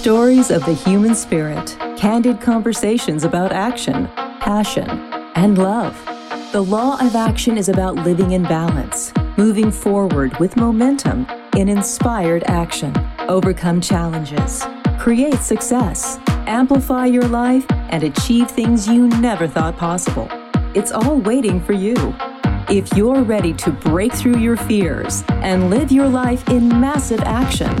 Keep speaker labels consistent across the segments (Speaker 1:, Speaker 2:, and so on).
Speaker 1: Stories of the human spirit, candid conversations about action, passion, and love. The Law of Action is about living in balance, moving forward with momentum in inspired action, overcome challenges, create success, amplify your life, and achieve things you never thought possible. It's all waiting for you. If you're ready to break through your fears and live your life in massive action,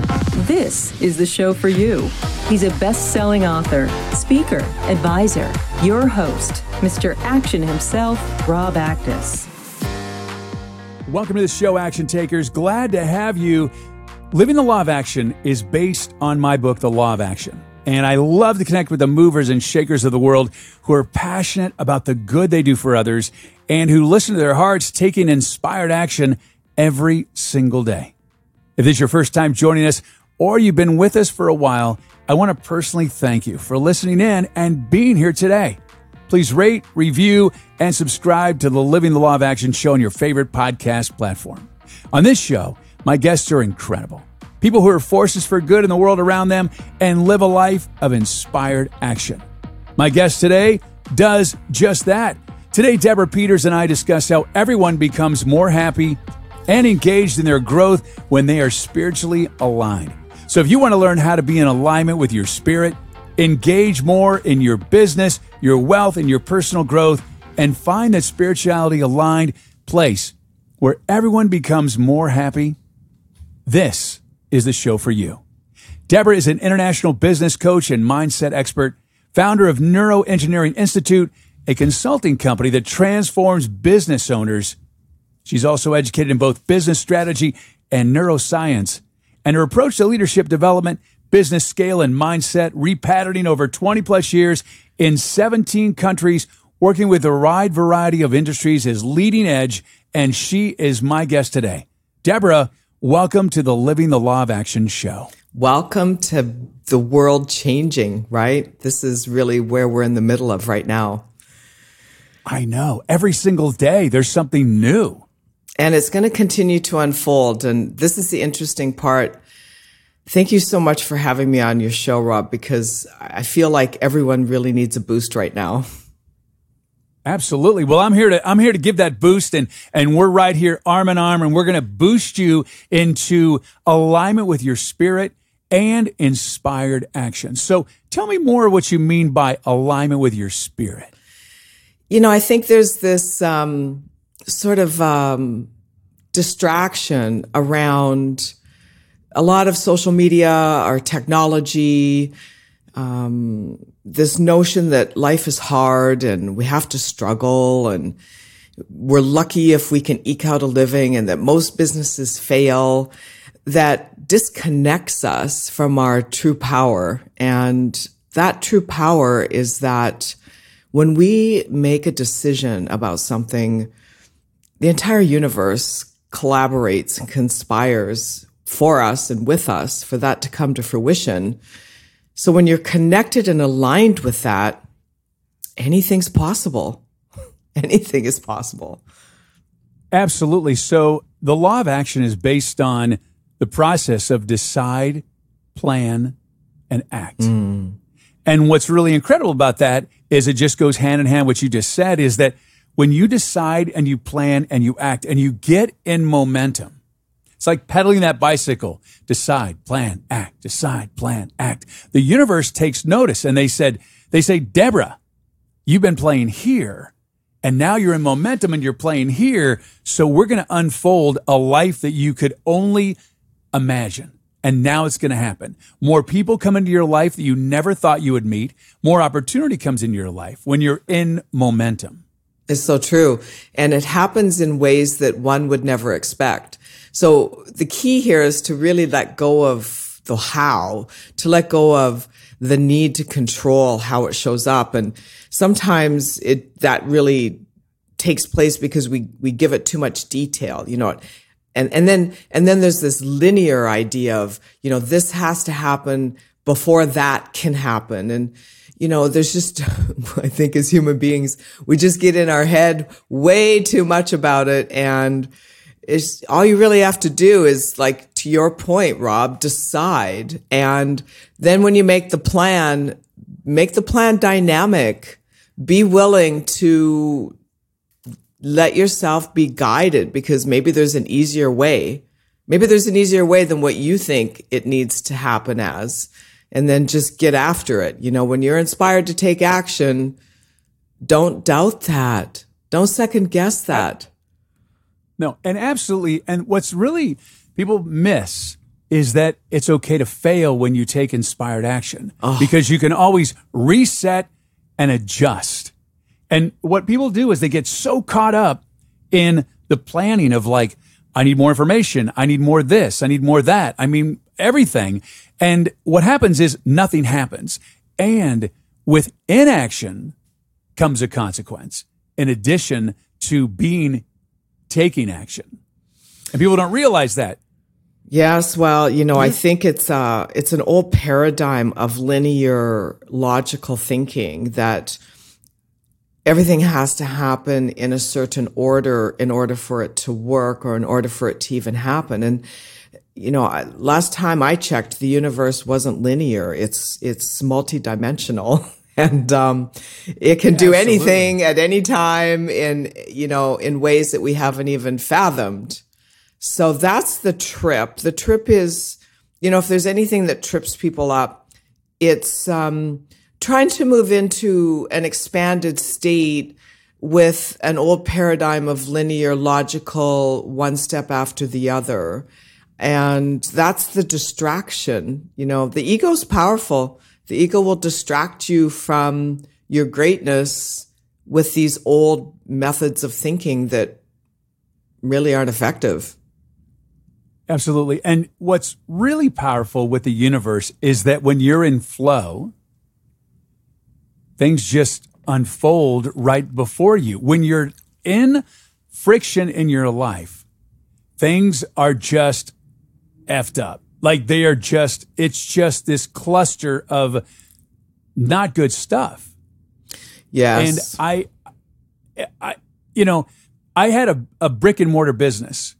Speaker 1: this is the show for you. He's a best selling author, speaker, advisor, your host, Mr. Action himself, Rob Actis.
Speaker 2: Welcome to the show, Action Takers. Glad to have you. Living the Law of Action is based on my book, The Law of Action. And I love to connect with the movers and shakers of the world who are passionate about the good they do for others and who listen to their hearts, taking inspired action every single day. If this is your first time joining us or you've been with us for a while, I want to personally thank you for listening in and being here today. Please rate, review, and subscribe to the Living the Law of Action show on your favorite podcast platform. On this show, my guests are incredible people who are forces for good in the world around them and live a life of inspired action. My guest today does just that. Today, Deborah Peters and I discuss how everyone becomes more happy and engaged in their growth when they are spiritually aligned. So, if you want to learn how to be in alignment with your spirit, engage more in your business, your wealth, and your personal growth, and find that spirituality aligned place where everyone becomes more happy, this is the show for you. Deborah is an international business coach and mindset expert, founder of Neuroengineering Institute, a consulting company that transforms business owners. She's also educated in both business strategy and neuroscience, and her approach to leadership development, business scale, and mindset, repatterning over 20 plus years in 17 countries, working with a wide variety of industries is leading edge, and she is my guest today. Deborah, Welcome to the Living the Law of Action show.
Speaker 3: Welcome to the world changing, right? This is really where we're in the middle of right now.
Speaker 2: I know. Every single day, there's something new.
Speaker 3: And it's going to continue to unfold. And this is the interesting part. Thank you so much for having me on your show, Rob, because I feel like everyone really needs a boost right now.
Speaker 2: Absolutely. Well, I'm here to I'm here to give that boost and and we're right here arm in arm and we're going to boost you into alignment with your spirit and inspired action. So, tell me more what you mean by alignment with your spirit.
Speaker 3: You know, I think there's this um, sort of um, distraction around a lot of social media or technology um, this notion that life is hard and we have to struggle and we're lucky if we can eke out a living and that most businesses fail that disconnects us from our true power. And that true power is that when we make a decision about something, the entire universe collaborates and conspires for us and with us for that to come to fruition. So when you're connected and aligned with that, anything's possible. Anything is possible.
Speaker 2: Absolutely. So the law of action is based on the process of decide, plan, and act. Mm. And what's really incredible about that is it just goes hand in hand. What you just said is that when you decide and you plan and you act and you get in momentum, it's like pedaling that bicycle. Decide, plan, act, decide, plan, act. The universe takes notice and they said, they say, Deborah, you've been playing here and now you're in momentum and you're playing here. So we're going to unfold a life that you could only imagine. And now it's going to happen. More people come into your life that you never thought you would meet. More opportunity comes into your life when you're in momentum.
Speaker 3: It's so true. And it happens in ways that one would never expect. So the key here is to really let go of the how, to let go of the need to control how it shows up. And sometimes it, that really takes place because we, we give it too much detail, you know, and, and then, and then there's this linear idea of, you know, this has to happen before that can happen. And, you know, there's just, I think as human beings, we just get in our head way too much about it. And, is all you really have to do is like to your point, Rob, decide. And then when you make the plan, make the plan dynamic. Be willing to let yourself be guided because maybe there's an easier way. Maybe there's an easier way than what you think it needs to happen as. And then just get after it. You know, when you're inspired to take action, don't doubt that. Don't second guess that.
Speaker 2: No, and absolutely. And what's really people miss is that it's okay to fail when you take inspired action oh. because you can always reset and adjust. And what people do is they get so caught up in the planning of like, I need more information. I need more this. I need more that. I mean, everything. And what happens is nothing happens. And with inaction comes a consequence in addition to being taking action. And people don't realize that.
Speaker 3: Yes, well, you know, I think it's uh it's an old paradigm of linear logical thinking that everything has to happen in a certain order in order for it to work or in order for it to even happen. And you know, last time I checked, the universe wasn't linear. It's it's multidimensional. and um, it can do anything at any time in you know in ways that we haven't even fathomed so that's the trip. The trip is, you know, if there's anything that trips people up, it's um, trying to move into an expanded state with an old paradigm of linear, logical, one step after the other. And that's the distraction. You know, the ego is powerful. The ego will distract you from your greatness with these old methods of thinking that really aren't effective.
Speaker 2: Absolutely. And what's really powerful with the universe is that when you're in flow, things just unfold right before you. When you're in friction in your life, things are just effed up. Like they are just, it's just this cluster of not good stuff.
Speaker 3: Yes.
Speaker 2: And I, I, you know, I had a, a brick and mortar business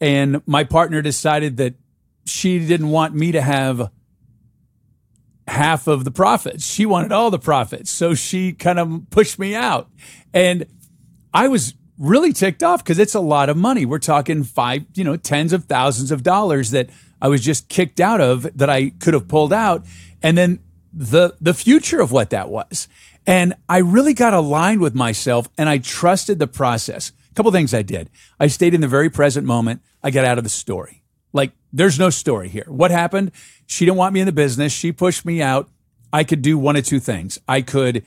Speaker 2: and my partner decided that she didn't want me to have half of the profits. She wanted all the profits. So she kind of pushed me out. And I was really ticked off because it's a lot of money. We're talking five, you know, tens of thousands of dollars that I was just kicked out of that I could have pulled out. And then the the future of what that was. And I really got aligned with myself and I trusted the process. A couple things I did. I stayed in the very present moment. I got out of the story. There's no story here. What happened? She didn't want me in the business. She pushed me out. I could do one of two things. I could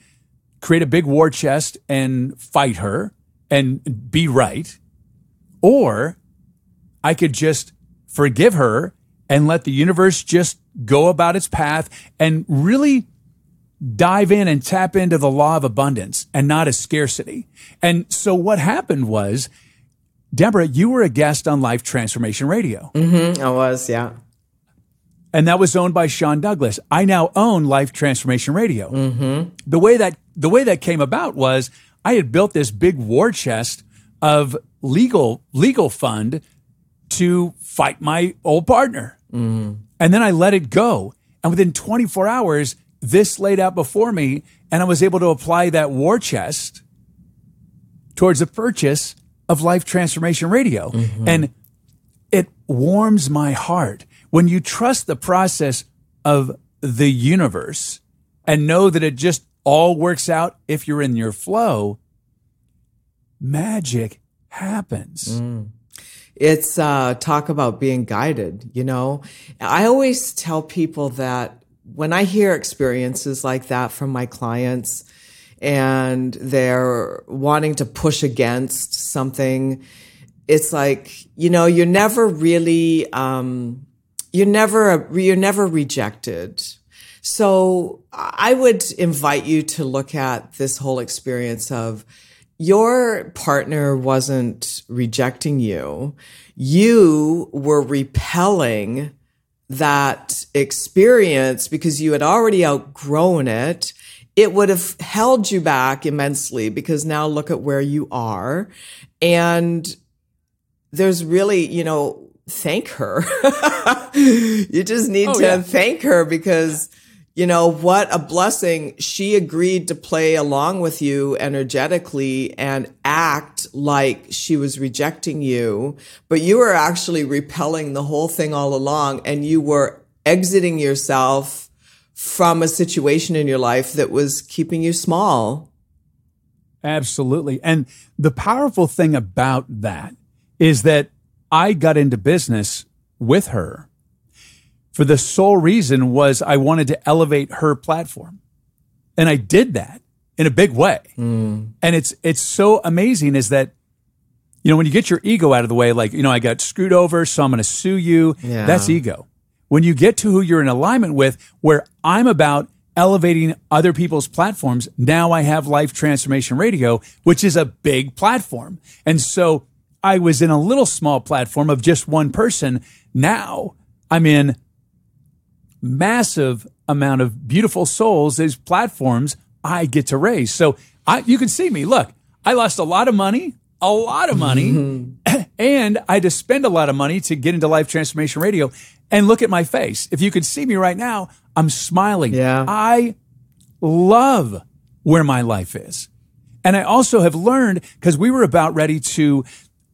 Speaker 2: create a big war chest and fight her and be right. Or I could just forgive her and let the universe just go about its path and really dive in and tap into the law of abundance and not a scarcity. And so what happened was, Deborah, you were a guest on Life Transformation Radio.
Speaker 3: Mm-hmm, I was, yeah.
Speaker 2: And that was owned by Sean Douglas. I now own Life Transformation Radio.
Speaker 3: Mm-hmm.
Speaker 2: The way that the way that came about was I had built this big war chest of legal legal fund to fight my old partner.
Speaker 3: Mm.
Speaker 2: And then I let it go. And within 24 hours, this laid out before me, and I was able to apply that war chest towards the purchase of Life Transformation Radio.
Speaker 3: Mm-hmm.
Speaker 2: And it warms my heart when you trust the process of the universe and know that it just all works out if you're in your flow. Magic happens.
Speaker 3: Mm. It's uh, talk about being guided. You know, I always tell people that when I hear experiences like that from my clients and they're wanting to push against something, it's like, you know, you're never really, um, you're never, you're never rejected. So I would invite you to look at this whole experience of your partner wasn't rejecting you. You were repelling that experience because you had already outgrown it, it would have held you back immensely because now look at where you are. And there's really, you know, thank her. you just need oh, to yeah. thank her because you know, what a blessing. She agreed to play along with you energetically and act like she was rejecting you, but you were actually repelling the whole thing all along and you were exiting yourself from a situation in your life that was keeping you small.
Speaker 2: Absolutely. And the powerful thing about that is that I got into business with her for the sole reason was I wanted to elevate her platform. And I did that in a big way. Mm. And it's it's so amazing is that you know when you get your ego out of the way like you know I got screwed over so I'm going to sue you. Yeah. That's ego. When you get to who you're in alignment with where I'm about elevating other people's platforms, now I have Life Transformation Radio, which is a big platform. And so I was in a little small platform of just one person. Now I'm in massive amount of beautiful souls, these platforms I get to raise. So I, you can see me. Look, I lost a lot of money, a lot of money, mm-hmm. And I had to spend a lot of money to get into Life Transformation Radio. And look at my face. If you could see me right now, I'm smiling.
Speaker 3: Yeah.
Speaker 2: I love where my life is. And I also have learned because we were about ready to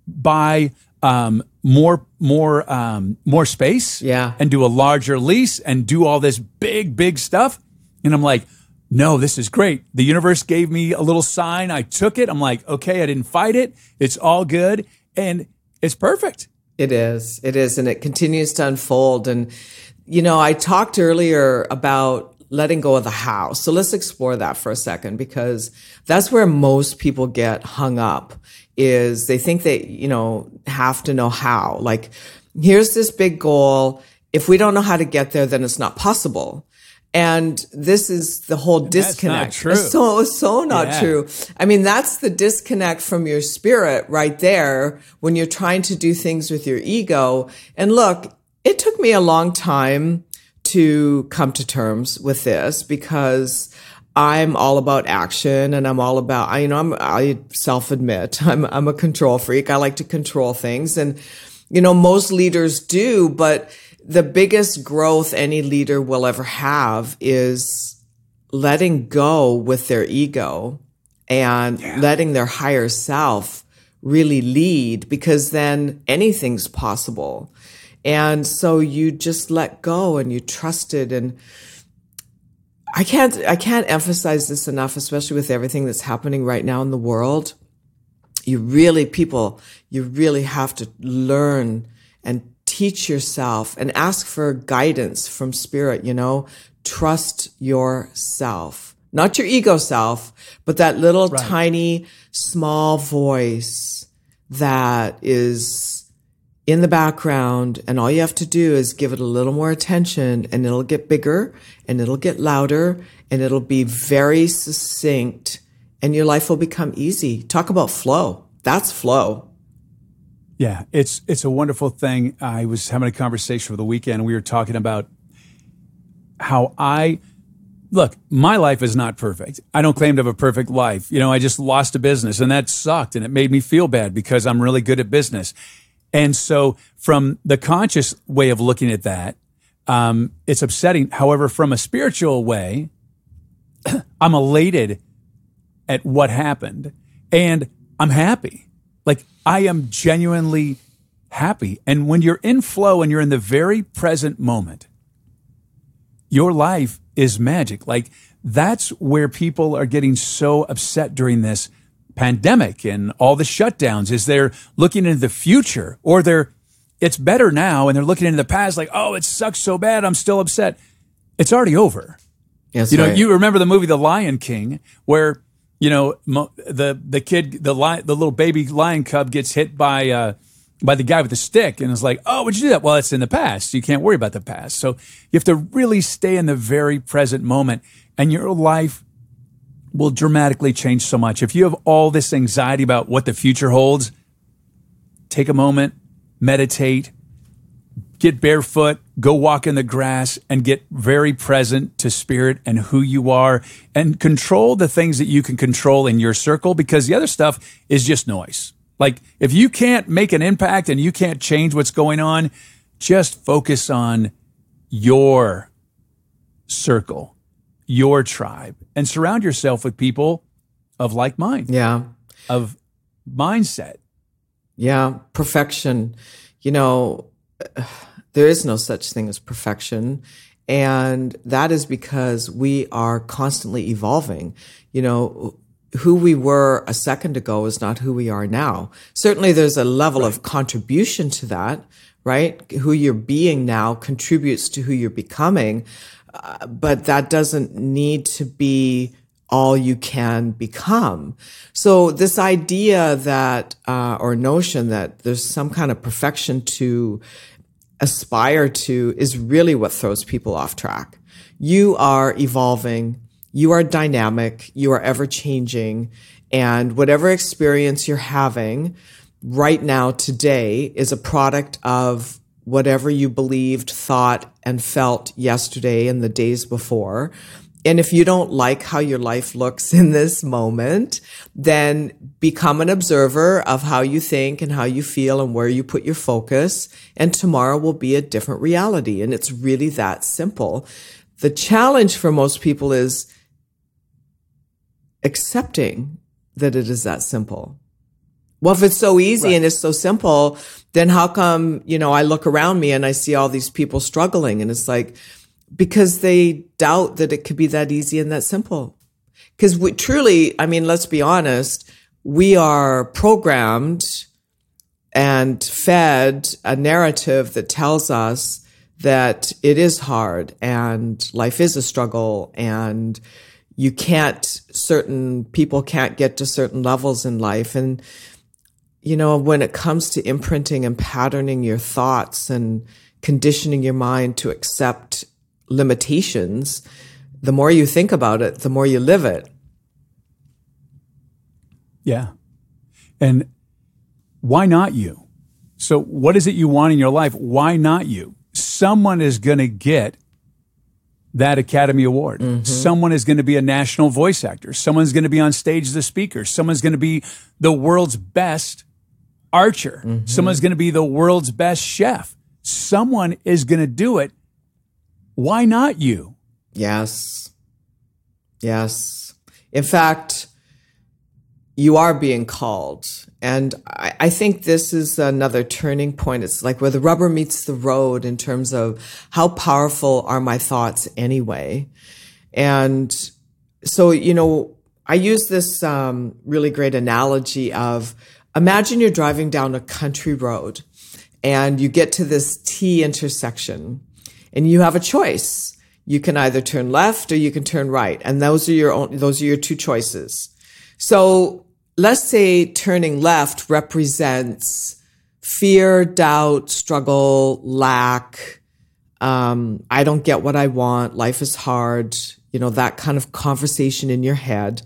Speaker 2: buy um, more more um, more space
Speaker 3: yeah
Speaker 2: and do a larger lease and do all this big big stuff and i'm like no this is great the universe gave me a little sign i took it i'm like okay i didn't fight it it's all good and it's perfect
Speaker 3: it is it is and it continues to unfold and you know i talked earlier about letting go of the how so let's explore that for a second because that's where most people get hung up is they think they, you know, have to know how. Like, here's this big goal. If we don't know how to get there, then it's not possible. And this is the whole and disconnect. So, so not yeah. true. I mean, that's the disconnect from your spirit right there when you're trying to do things with your ego. And look, it took me a long time to come to terms with this because I'm all about action and I'm all about, I, you know, I'm, I self admit I'm, I'm a control freak. I like to control things and, you know, most leaders do, but the biggest growth any leader will ever have is letting go with their ego and yeah. letting their higher self really lead because then anything's possible. And so you just let go and you trust it and, I can't I can't emphasize this enough, especially with everything that's happening right now in the world. You really people, you really have to learn and teach yourself and ask for guidance from spirit, you know, trust yourself. Not your ego self, but that little right. tiny small voice that is in the background and all you have to do is give it a little more attention and it'll get bigger and it'll get louder and it'll be very succinct and your life will become easy. Talk about flow. That's flow.
Speaker 2: Yeah, it's it's a wonderful thing. I was having a conversation over the weekend we were talking about how I look, my life is not perfect. I don't claim to have a perfect life. You know, I just lost a business and that sucked and it made me feel bad because I'm really good at business. And so, from the conscious way of looking at that, um, it's upsetting. However, from a spiritual way, I'm elated at what happened and I'm happy. Like, I am genuinely happy. And when you're in flow and you're in the very present moment, your life is magic. Like, that's where people are getting so upset during this pandemic and all the shutdowns is they're looking into the future or they're it's better now and they're looking into the past like oh it sucks so bad i'm still upset it's already over
Speaker 3: yes
Speaker 2: you know right. you remember the movie the lion king where you know the the kid the lion the little baby lion cub gets hit by uh by the guy with the stick and it's like oh would you do that? Well it's in the past. You can't worry about the past. So you have to really stay in the very present moment and your life will dramatically change so much. If you have all this anxiety about what the future holds, take a moment, meditate, get barefoot, go walk in the grass, and get very present to spirit and who you are, and control the things that you can control in your circle because the other stuff is just noise. Like, if you can't make an impact and you can't change what's going on, just focus on your circle, your tribe, and surround yourself with people of like mind.
Speaker 3: Yeah.
Speaker 2: Of mindset.
Speaker 3: Yeah. Perfection. You know, there is no such thing as perfection. And that is because we are constantly evolving. You know, who we were a second ago is not who we are now. Certainly there's a level right. of contribution to that, right? Who you're being now contributes to who you're becoming. Uh, but that doesn't need to be all you can become. So this idea that, uh, or notion that there's some kind of perfection to aspire to is really what throws people off track. You are evolving. You are dynamic. You are ever changing. And whatever experience you're having right now today is a product of whatever you believed, thought, and felt yesterday and the days before. And if you don't like how your life looks in this moment, then become an observer of how you think and how you feel and where you put your focus. And tomorrow will be a different reality. And it's really that simple. The challenge for most people is accepting that it is that simple. Well, if it's so easy right. and it's so simple, then how come, you know, I look around me and I see all these people struggling and it's like, because they doubt that it could be that easy and that simple. Because we truly, I mean, let's be honest, we are programmed and fed a narrative that tells us that it is hard and life is a struggle and you can't, certain people can't get to certain levels in life. And, you know, when it comes to imprinting and patterning your thoughts and conditioning your mind to accept limitations, the more you think about it, the more you live it.
Speaker 2: Yeah. And why not you? So, what is it you want in your life? Why not you? Someone is going to get that Academy Award. Mm-hmm. Someone is going to be a national voice actor. Someone's going to be on stage as a speaker. Someone's going to be the world's best archer. Mm-hmm. Someone's going to be the world's best chef. Someone is going to do it why not you?
Speaker 3: Yes. Yes. In fact, you are being called. And I, I, think this is another turning point. It's like where the rubber meets the road in terms of how powerful are my thoughts anyway. And so, you know, I use this um, really great analogy of imagine you're driving down a country road and you get to this T intersection and you have a choice. You can either turn left or you can turn right. And those are your own, those are your two choices. So let's say turning left represents fear, doubt, struggle, lack. Um, I don't get what I want. Life is hard. You know, that kind of conversation in your head.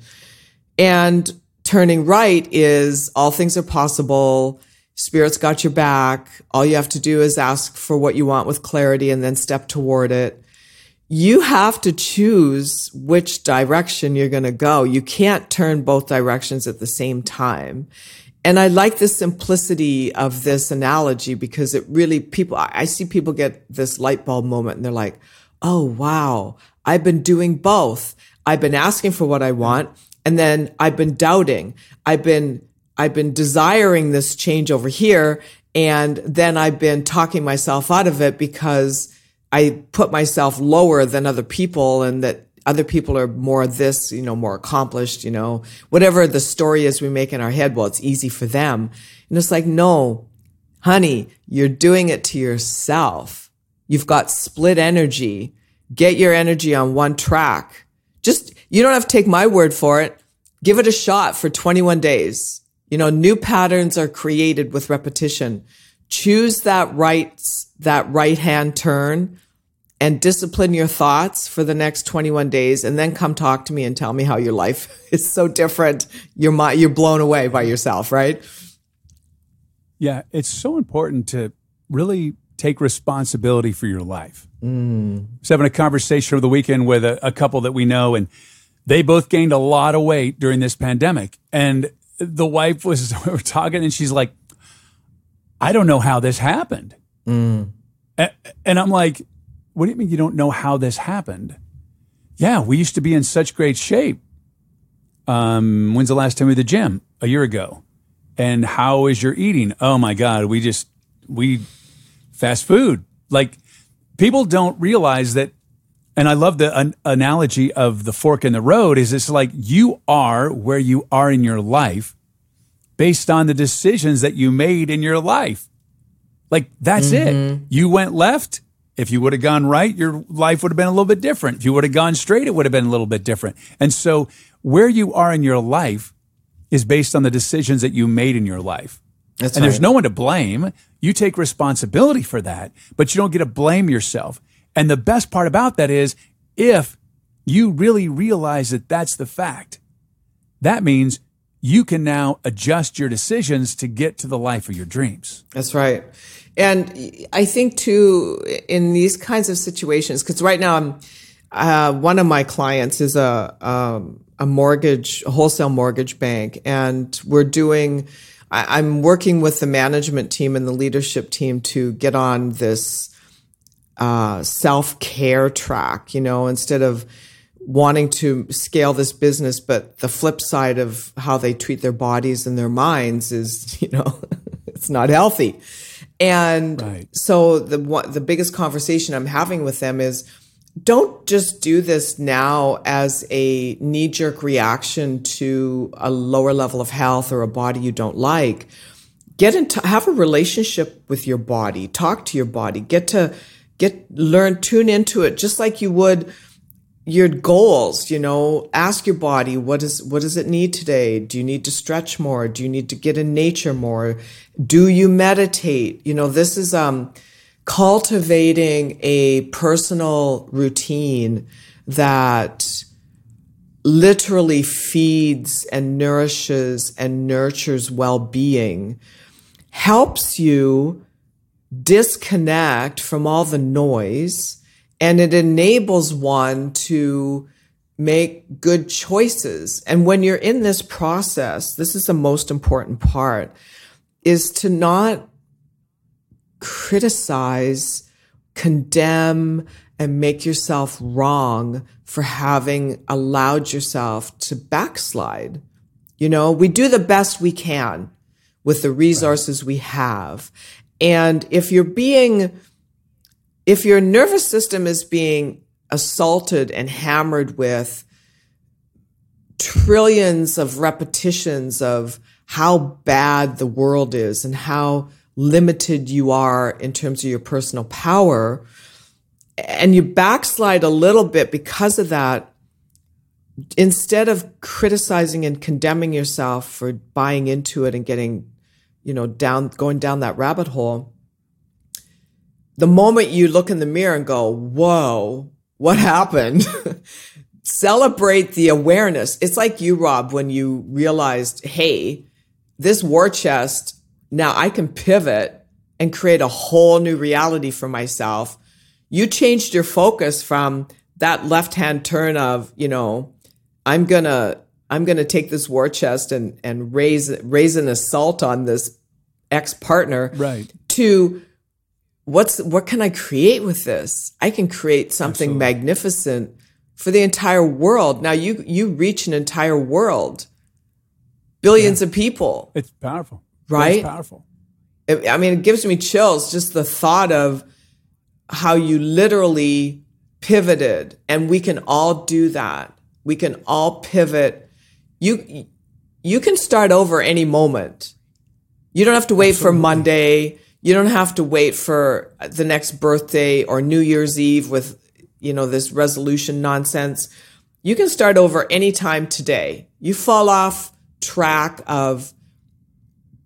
Speaker 3: And turning right is all things are possible. Spirit's got your back. All you have to do is ask for what you want with clarity and then step toward it. You have to choose which direction you're going to go. You can't turn both directions at the same time. And I like the simplicity of this analogy because it really people, I see people get this light bulb moment and they're like, Oh, wow. I've been doing both. I've been asking for what I want and then I've been doubting. I've been I've been desiring this change over here. And then I've been talking myself out of it because I put myself lower than other people and that other people are more this, you know, more accomplished, you know, whatever the story is we make in our head. Well, it's easy for them. And it's like, no, honey, you're doing it to yourself. You've got split energy. Get your energy on one track. Just, you don't have to take my word for it. Give it a shot for 21 days. You know, new patterns are created with repetition. Choose that right, that right hand turn and discipline your thoughts for the next 21 days and then come talk to me and tell me how your life is so different. You're, you're blown away by yourself, right?
Speaker 2: Yeah, it's so important to really take responsibility for your life. Mm. I was having a conversation over the weekend with a, a couple that we know, and they both gained a lot of weight during this pandemic. And the wife was we were talking, and she's like, "I don't know how this happened," mm. and, and I'm like, "What do you mean you don't know how this happened?" Yeah, we used to be in such great shape. Um, when's the last time we were at the gym? A year ago. And how is your eating? Oh my God, we just we fast food. Like people don't realize that and I love the an analogy of the fork in the road is it's like you are where you are in your life based on the decisions that you made in your life. Like that's mm-hmm. it. You went left. If you would have gone right, your life would have been a little bit different. If you would have gone straight, it would have been a little bit different. And so where you are in your life is based on the decisions that you made in your life. That's and right. there's no one to blame. You take responsibility for that, but you don't get to blame yourself. And the best part about that is if you really realize that that's the fact, that means you can now adjust your decisions to get to the life of your dreams.
Speaker 3: That's right. And I think too, in these kinds of situations, because right now I'm, uh, one of my clients is a, um, a mortgage, a wholesale mortgage bank, and we're doing, I, I'm working with the management team and the leadership team to get on this uh, self care track, you know, instead of wanting to scale this business. But the flip side of how they treat their bodies and their minds is, you know, it's not healthy. And right. so the the biggest conversation I'm having with them is don't just do this now as a knee jerk reaction to a lower level of health or a body you don't like. Get into have a relationship with your body. Talk to your body. Get to get learn tune into it just like you would your goals you know? Ask your body what is what does it need today? Do you need to stretch more? Do you need to get in nature more? Do you meditate? You know this is um cultivating a personal routine that literally feeds and nourishes and nurtures well-being helps you disconnect from all the noise and it enables one to make good choices. And when you're in this process, this is the most important part is to not criticize, condemn, and make yourself wrong for having allowed yourself to backslide. You know, we do the best we can with the resources right. we have. And if you're being, if your nervous system is being assaulted and hammered with trillions of repetitions of how bad the world is and how limited you are in terms of your personal power, and you backslide a little bit because of that, instead of criticizing and condemning yourself for buying into it and getting you know, down, going down that rabbit hole, the moment you look in the mirror and go, whoa, what happened? Celebrate the awareness. It's like you, Rob, when you realized, hey, this war chest, now I can pivot and create a whole new reality for myself. You changed your focus from that left hand turn of, you know, I'm gonna I'm going to take this war chest and and raise raise an assault on this ex partner.
Speaker 2: Right.
Speaker 3: To what's what can I create with this? I can create something Absolutely. magnificent for the entire world. Now you you reach an entire world, billions yeah. of people.
Speaker 2: It's powerful,
Speaker 3: right?
Speaker 2: It's powerful.
Speaker 3: I mean, it gives me chills just the thought of how you literally pivoted, and we can all do that. We can all pivot you you can start over any moment. You don't have to wait Absolutely. for Monday. You don't have to wait for the next birthday or New Year's Eve with, you know, this resolution nonsense. You can start over anytime today. You fall off track of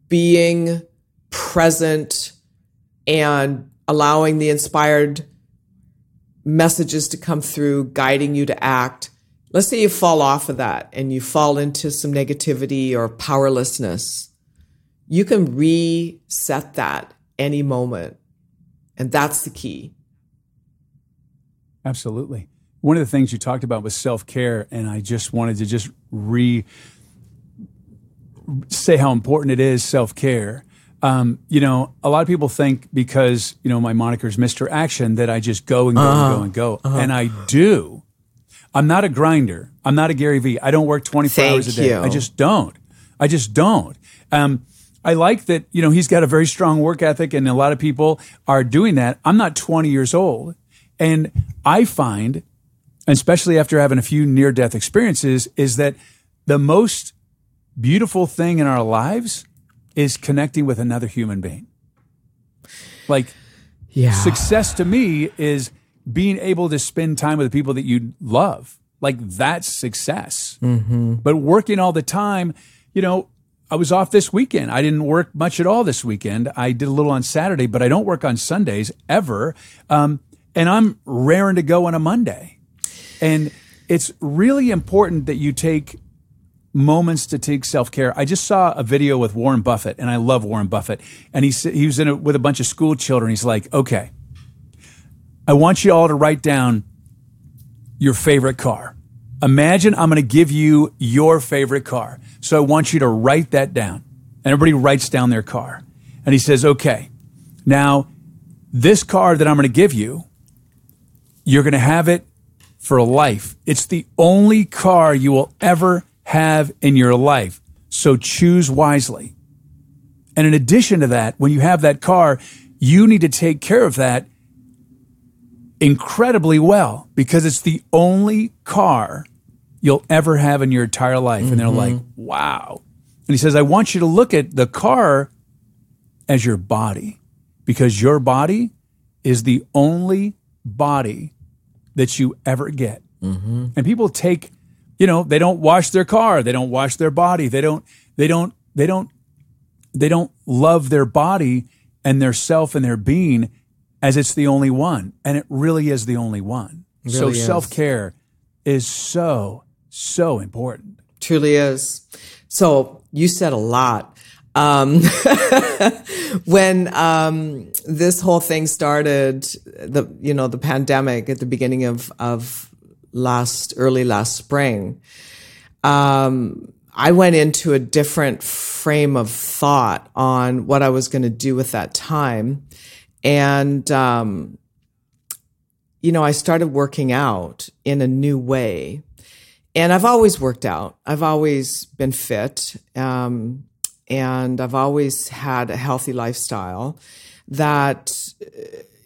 Speaker 3: being present and allowing the inspired messages to come through, guiding you to act let's say you fall off of that and you fall into some negativity or powerlessness, you can reset that any moment. And that's the key.
Speaker 2: Absolutely. One of the things you talked about was self care, and I just wanted to just re say how important it is self care. Um, you know, a lot of people think because you know my moniker is Mister Action that I just go and go uh-huh. and go and go, uh-huh. and I do. I'm not a grinder. I'm not a Gary Vee. I don't work 24
Speaker 3: Thank
Speaker 2: hours a day.
Speaker 3: You.
Speaker 2: I just don't. I just don't. Um, I like that, you know, he's got a very strong work ethic and a lot of people are doing that. I'm not 20 years old. And I find, especially after having a few near death experiences, is that the most beautiful thing in our lives is connecting with another human being. Like, yeah. success to me is being able to spend time with the people that you love. Like, that's success. Mm-hmm. But working all the time, you know, I was off this weekend. I didn't work much at all this weekend. I did a little on Saturday, but I don't work on Sundays ever. Um, and I'm raring to go on a Monday. And it's really important that you take moments to take self care. I just saw a video with Warren Buffett, and I love Warren Buffett. And he he was in it with a bunch of school children. He's like, "Okay, I want you all to write down your favorite car. Imagine I'm going to give you your favorite car. So I want you to write that down. And everybody writes down their car. And he says, okay, now this car that I'm going to give you, you're going to have it for life. It's the only car you will ever have in your life. So choose wisely. And in addition to that, when you have that car, you need to take care of that incredibly well because it's the only car you'll ever have in your entire life. Mm-hmm. And they're like, mm-hmm. wow. And he says, I want you to look at the car as your body because your body is the only body that you ever get. Mm-hmm. And people take, you know, they don't wash their car, they don't wash their body, they don't, they don't, they don't, they don't love their body and their self and their being as it's the only one. And it really is the only one. Really so self care is so so important.
Speaker 3: Truly is. So you said a lot. Um, when um, this whole thing started, the you know the pandemic at the beginning of of last early last spring, um, I went into a different frame of thought on what I was going to do with that time, and um, you know I started working out in a new way and I've always worked out. I've always been fit, um, and I've always had a healthy lifestyle. That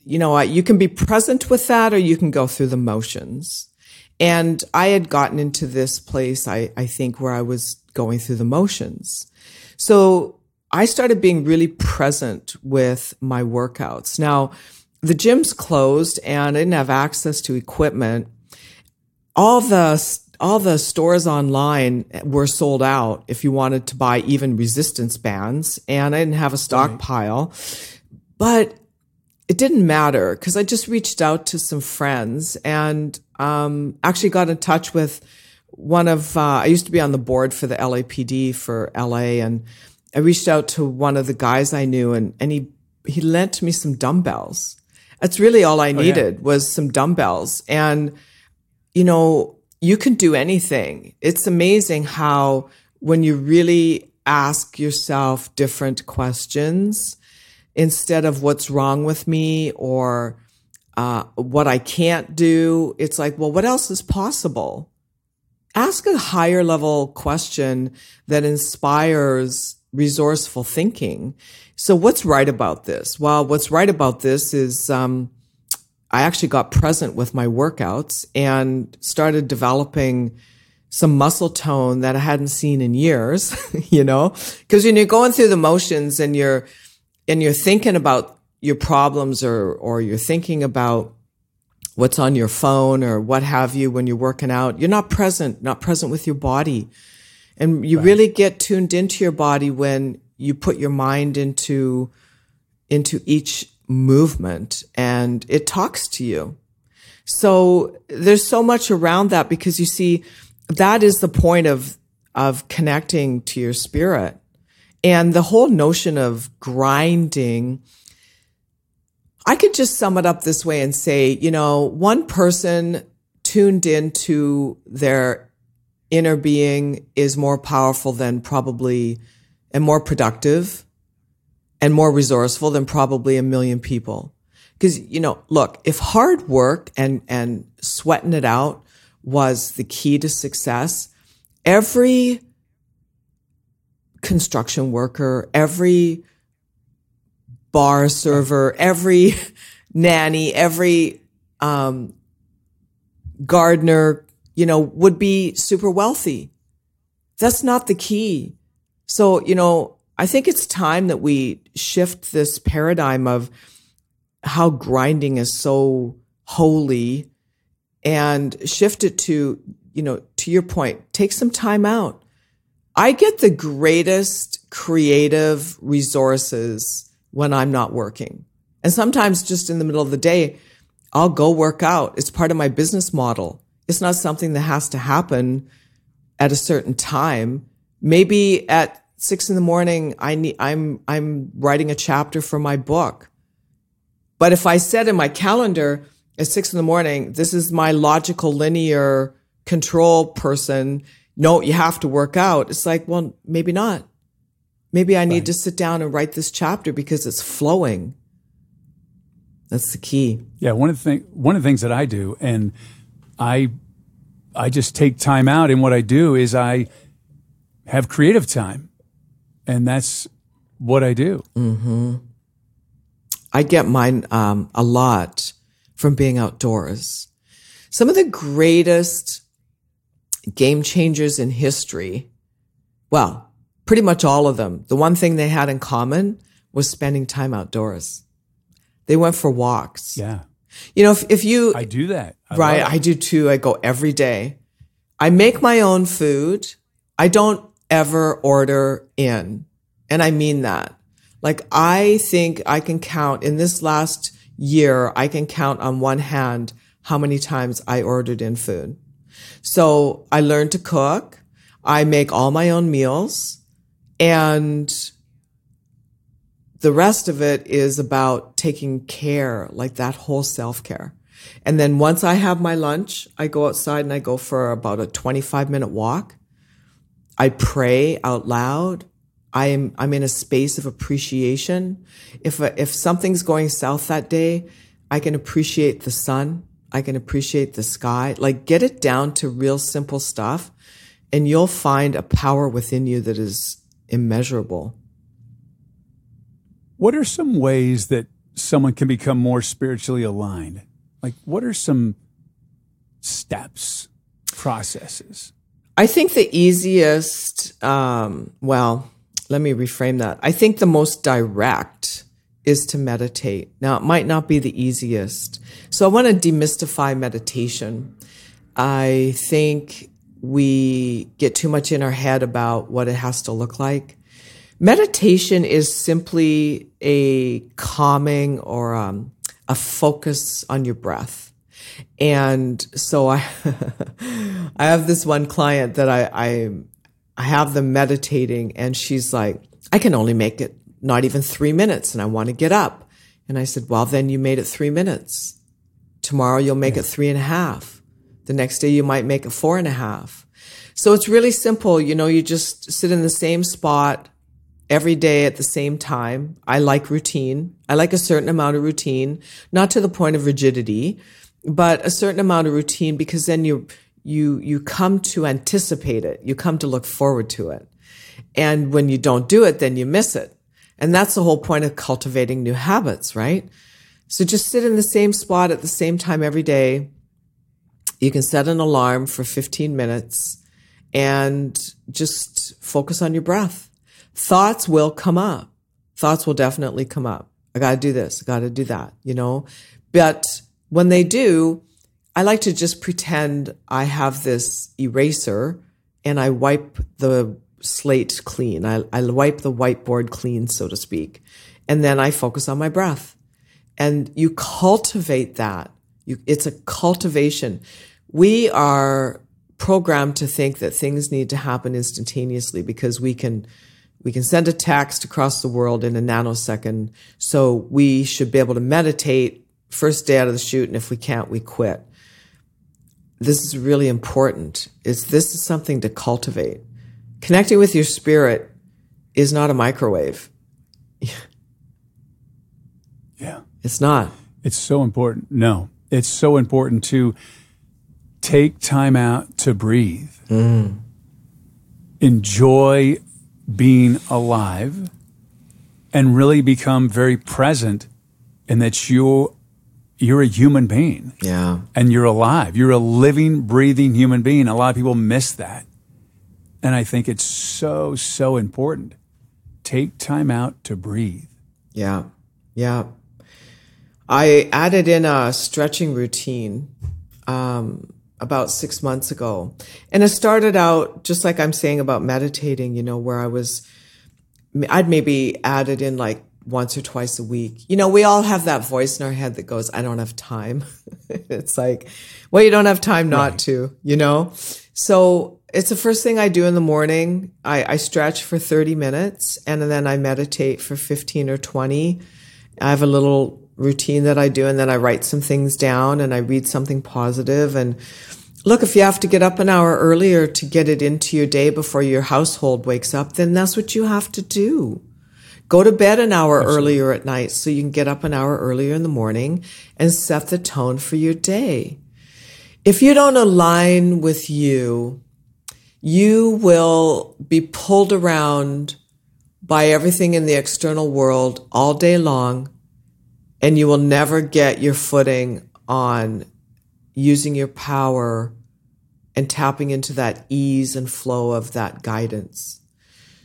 Speaker 3: you know, you can be present with that, or you can go through the motions. And I had gotten into this place, I, I think, where I was going through the motions. So I started being really present with my workouts. Now, the gym's closed and I didn't have access to equipment. All the all the stores online were sold out if you wanted to buy even resistance bands and I didn't have a stockpile. Right. But it didn't matter because I just reached out to some friends and um, actually got in touch with one of, uh, I used to be on the board for the LAPD for LA and I reached out to one of the guys I knew and, and he, he lent me some dumbbells. That's really all I needed oh, yeah. was some dumbbells. And, you know, you can do anything. It's amazing how when you really ask yourself different questions instead of what's wrong with me or uh, what I can't do, it's like, well, what else is possible? Ask a higher level question that inspires resourceful thinking. So, what's right about this? Well, what's right about this is um, I actually got present with my workouts and started developing some muscle tone that I hadn't seen in years, you know, because when you're going through the motions and you're, and you're thinking about your problems or, or you're thinking about what's on your phone or what have you when you're working out, you're not present, not present with your body. And you right. really get tuned into your body when you put your mind into, into each movement and it talks to you. So there's so much around that because you see, that is the point of, of connecting to your spirit. And the whole notion of grinding, I could just sum it up this way and say, you know, one person tuned into their inner being is more powerful than probably and more productive and more resourceful than probably a million people. Cause, you know, look, if hard work and, and sweating it out was the key to success, every construction worker, every bar server, every nanny, every um, gardener, you know, would be super wealthy. That's not the key. So, you know, I think it's time that we shift this paradigm of how grinding is so holy and shift it to, you know, to your point, take some time out. I get the greatest creative resources when I'm not working. And sometimes just in the middle of the day, I'll go work out. It's part of my business model. It's not something that has to happen at a certain time. Maybe at six in the morning, I need, I'm, I'm writing a chapter for my book. But if I set in my calendar at six in the morning, this is my logical linear control person. No, you have to work out. It's like, well, maybe not. Maybe I need right. to sit down and write this chapter because it's flowing. That's the key.
Speaker 2: Yeah, one of the thing, one of the things that I do, and I, I just take time out, and what I do is I have creative time, and that's what I do.
Speaker 3: Mm-hmm. I get mine um, a lot from being outdoors. Some of the greatest game changers in history, well, pretty much all of them, the one thing they had in common was spending time outdoors. They went for walks.
Speaker 2: Yeah.
Speaker 3: You know, if, if you.
Speaker 2: I do that.
Speaker 3: I right. I do too. I go every day. I make my own food. I don't ever order in. And I mean that. Like, I think I can count in this last year, I can count on one hand how many times I ordered in food. So I learned to cook. I make all my own meals and the rest of it is about taking care, like that whole self care. And then once I have my lunch, I go outside and I go for about a 25 minute walk. I pray out loud. I'm, I'm in a space of appreciation. If, if something's going south that day, I can appreciate the sun. I can appreciate the sky. Like get it down to real simple stuff and you'll find a power within you that is immeasurable.
Speaker 2: What are some ways that someone can become more spiritually aligned? Like, what are some steps, processes?
Speaker 3: I think the easiest, um, well, let me reframe that. I think the most direct is to meditate. Now, it might not be the easiest. So I want to demystify meditation. I think we get too much in our head about what it has to look like. Meditation is simply a calming or um, a focus on your breath. And so I, I have this one client that I, I, I have them meditating and she's like, I can only make it not even three minutes and I want to get up. And I said, well, then you made it three minutes. Tomorrow you'll make it three and a half. The next day you might make it four and a half. So it's really simple. You know, you just sit in the same spot every day at the same time. I like routine. I like a certain amount of routine, not to the point of rigidity, but a certain amount of routine because then you you you come to anticipate it. You come to look forward to it. And when you don't do it, then you miss it. And that's the whole point of cultivating new habits, right? So just sit in the same spot at the same time every day. You can set an alarm for 15 minutes and just focus on your breath thoughts will come up. Thoughts will definitely come up. I got to do this. I got to do that, you know? But when they do, I like to just pretend I have this eraser and I wipe the slate clean. I, I wipe the whiteboard clean, so to speak. And then I focus on my breath. And you cultivate that. You, it's a cultivation. We are programmed to think that things need to happen instantaneously because we can we can send a text across the world in a nanosecond. So we should be able to meditate first day out of the chute. And if we can't, we quit. this is really important is this is something to cultivate. Connecting with your spirit is not a microwave.
Speaker 2: Yeah.
Speaker 3: It's not.
Speaker 2: It's so important. No, it's so important to take time out to breathe. Mm. Enjoy being alive and really become very present in that you you're a human being
Speaker 3: Yeah.
Speaker 2: and you're alive. You're a living, breathing human being. A lot of people miss that. And I think it's so, so important. Take time out to breathe.
Speaker 3: Yeah. Yeah. I added in a stretching routine um, about six months ago. And it started out just like I'm saying about meditating, you know, where I was, I'd maybe added in like once or twice a week. You know, we all have that voice in our head that goes, I don't have time. it's like, well, you don't have time not to, you know? So it's the first thing I do in the morning. I, I stretch for 30 minutes and then I meditate for 15 or 20. I have a little routine that I do and then I write some things down and I read something positive. and look if you have to get up an hour earlier to get it into your day before your household wakes up then that's what you have to do. Go to bed an hour earlier at night so you can get up an hour earlier in the morning and set the tone for your day. If you don't align with you, you will be pulled around by everything in the external world all day long, and you will never get your footing on using your power and tapping into that ease and flow of that guidance.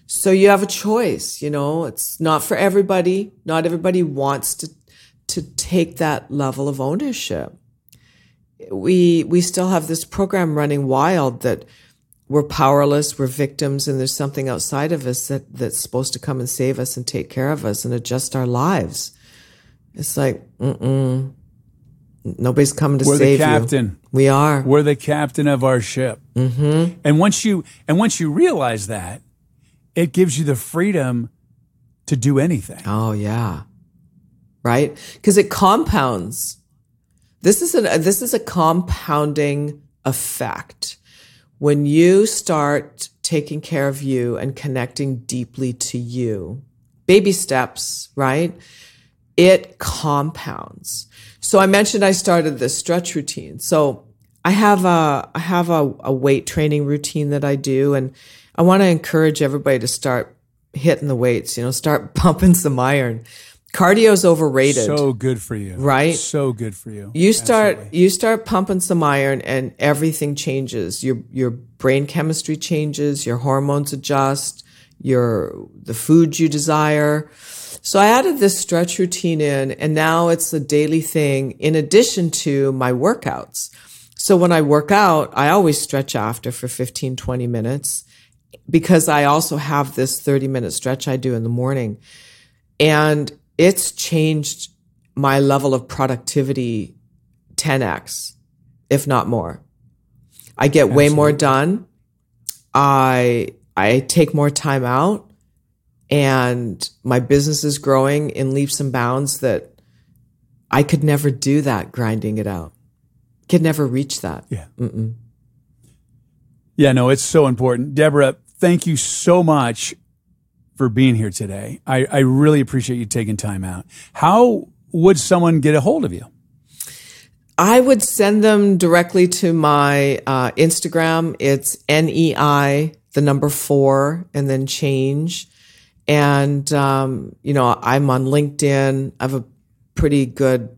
Speaker 3: So you have a choice, you know, it's not for everybody. Not everybody wants to to take that level of ownership. We we still have this program running wild that we're powerless, we're victims, and there's something outside of us that, that's supposed to come and save us and take care of us and adjust our lives. It's like, mm-mm. Nobody's coming to
Speaker 2: We're the
Speaker 3: save
Speaker 2: captain.
Speaker 3: you. We are.
Speaker 2: We're the captain of our ship. Mm-hmm. And once you and once you realize that, it gives you the freedom to do anything.
Speaker 3: Oh yeah. Right? Because it compounds. This is a this is a compounding effect. When you start taking care of you and connecting deeply to you, baby steps, right? It compounds. So I mentioned I started this stretch routine. So I have a I have a, a weight training routine that I do, and I want to encourage everybody to start hitting the weights. You know, start pumping some iron. Cardio's overrated.
Speaker 2: So good for you.
Speaker 3: Right?
Speaker 2: So good for you.
Speaker 3: you start
Speaker 2: Absolutely.
Speaker 3: you start pumping some iron and everything changes. Your your brain chemistry changes, your hormones adjust, your the food you desire. So I added this stretch routine in and now it's a daily thing in addition to my workouts. So when I work out, I always stretch after for 15 20 minutes because I also have this 30 minute stretch I do in the morning. And it's changed my level of productivity 10x, if not more. I get way more done. I I take more time out and my business is growing in leaps and bounds that I could never do that grinding it out. Could never reach that.
Speaker 2: Yeah. Yeah, no, it's so important. Deborah, thank you so much for being here today. I, I really appreciate you taking time out. How would someone get a hold of you?
Speaker 3: I would send them directly to my uh, Instagram. It's NEI, the number four, and then change. And, um, you know, I'm on LinkedIn. I have a pretty good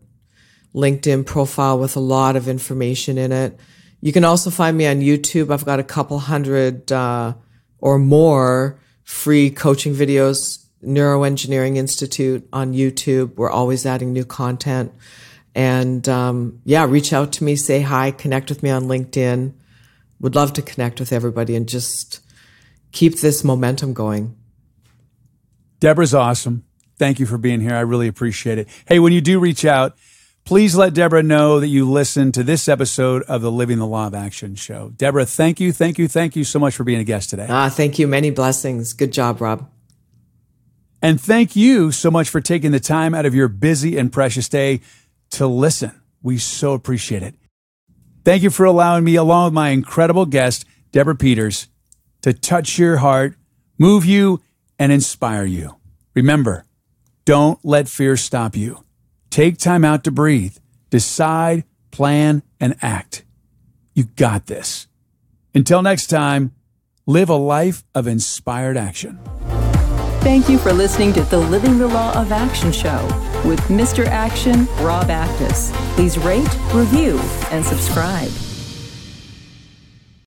Speaker 3: LinkedIn profile with a lot of information in it. You can also find me on YouTube. I've got a couple hundred uh, or more free coaching videos. Neuroengineering Institute on YouTube. We're always adding new content. And um, yeah, reach out to me, say hi, connect with me on LinkedIn. Would love to connect with everybody and just keep this momentum going.
Speaker 2: Deborah's awesome. Thank you for being here. I really appreciate it. Hey, when you do reach out, please let Deborah know that you listened to this episode of the Living the Law of Action show. Deborah, thank you, thank you, thank you so much for being a guest today.
Speaker 3: Ah, thank you. Many blessings. Good job, Rob.
Speaker 2: And thank you so much for taking the time out of your busy and precious day to listen. We so appreciate it. Thank you for allowing me, along with my incredible guest, Deborah Peters, to touch your heart, move you, and inspire you. Remember, don't let fear stop you. Take time out to breathe, decide, plan, and act. You got this. Until next time, live a life of inspired action.
Speaker 1: Thank you for listening to the Living the Law of Action show with Mr. Action, Rob Actis. Please rate, review, and subscribe.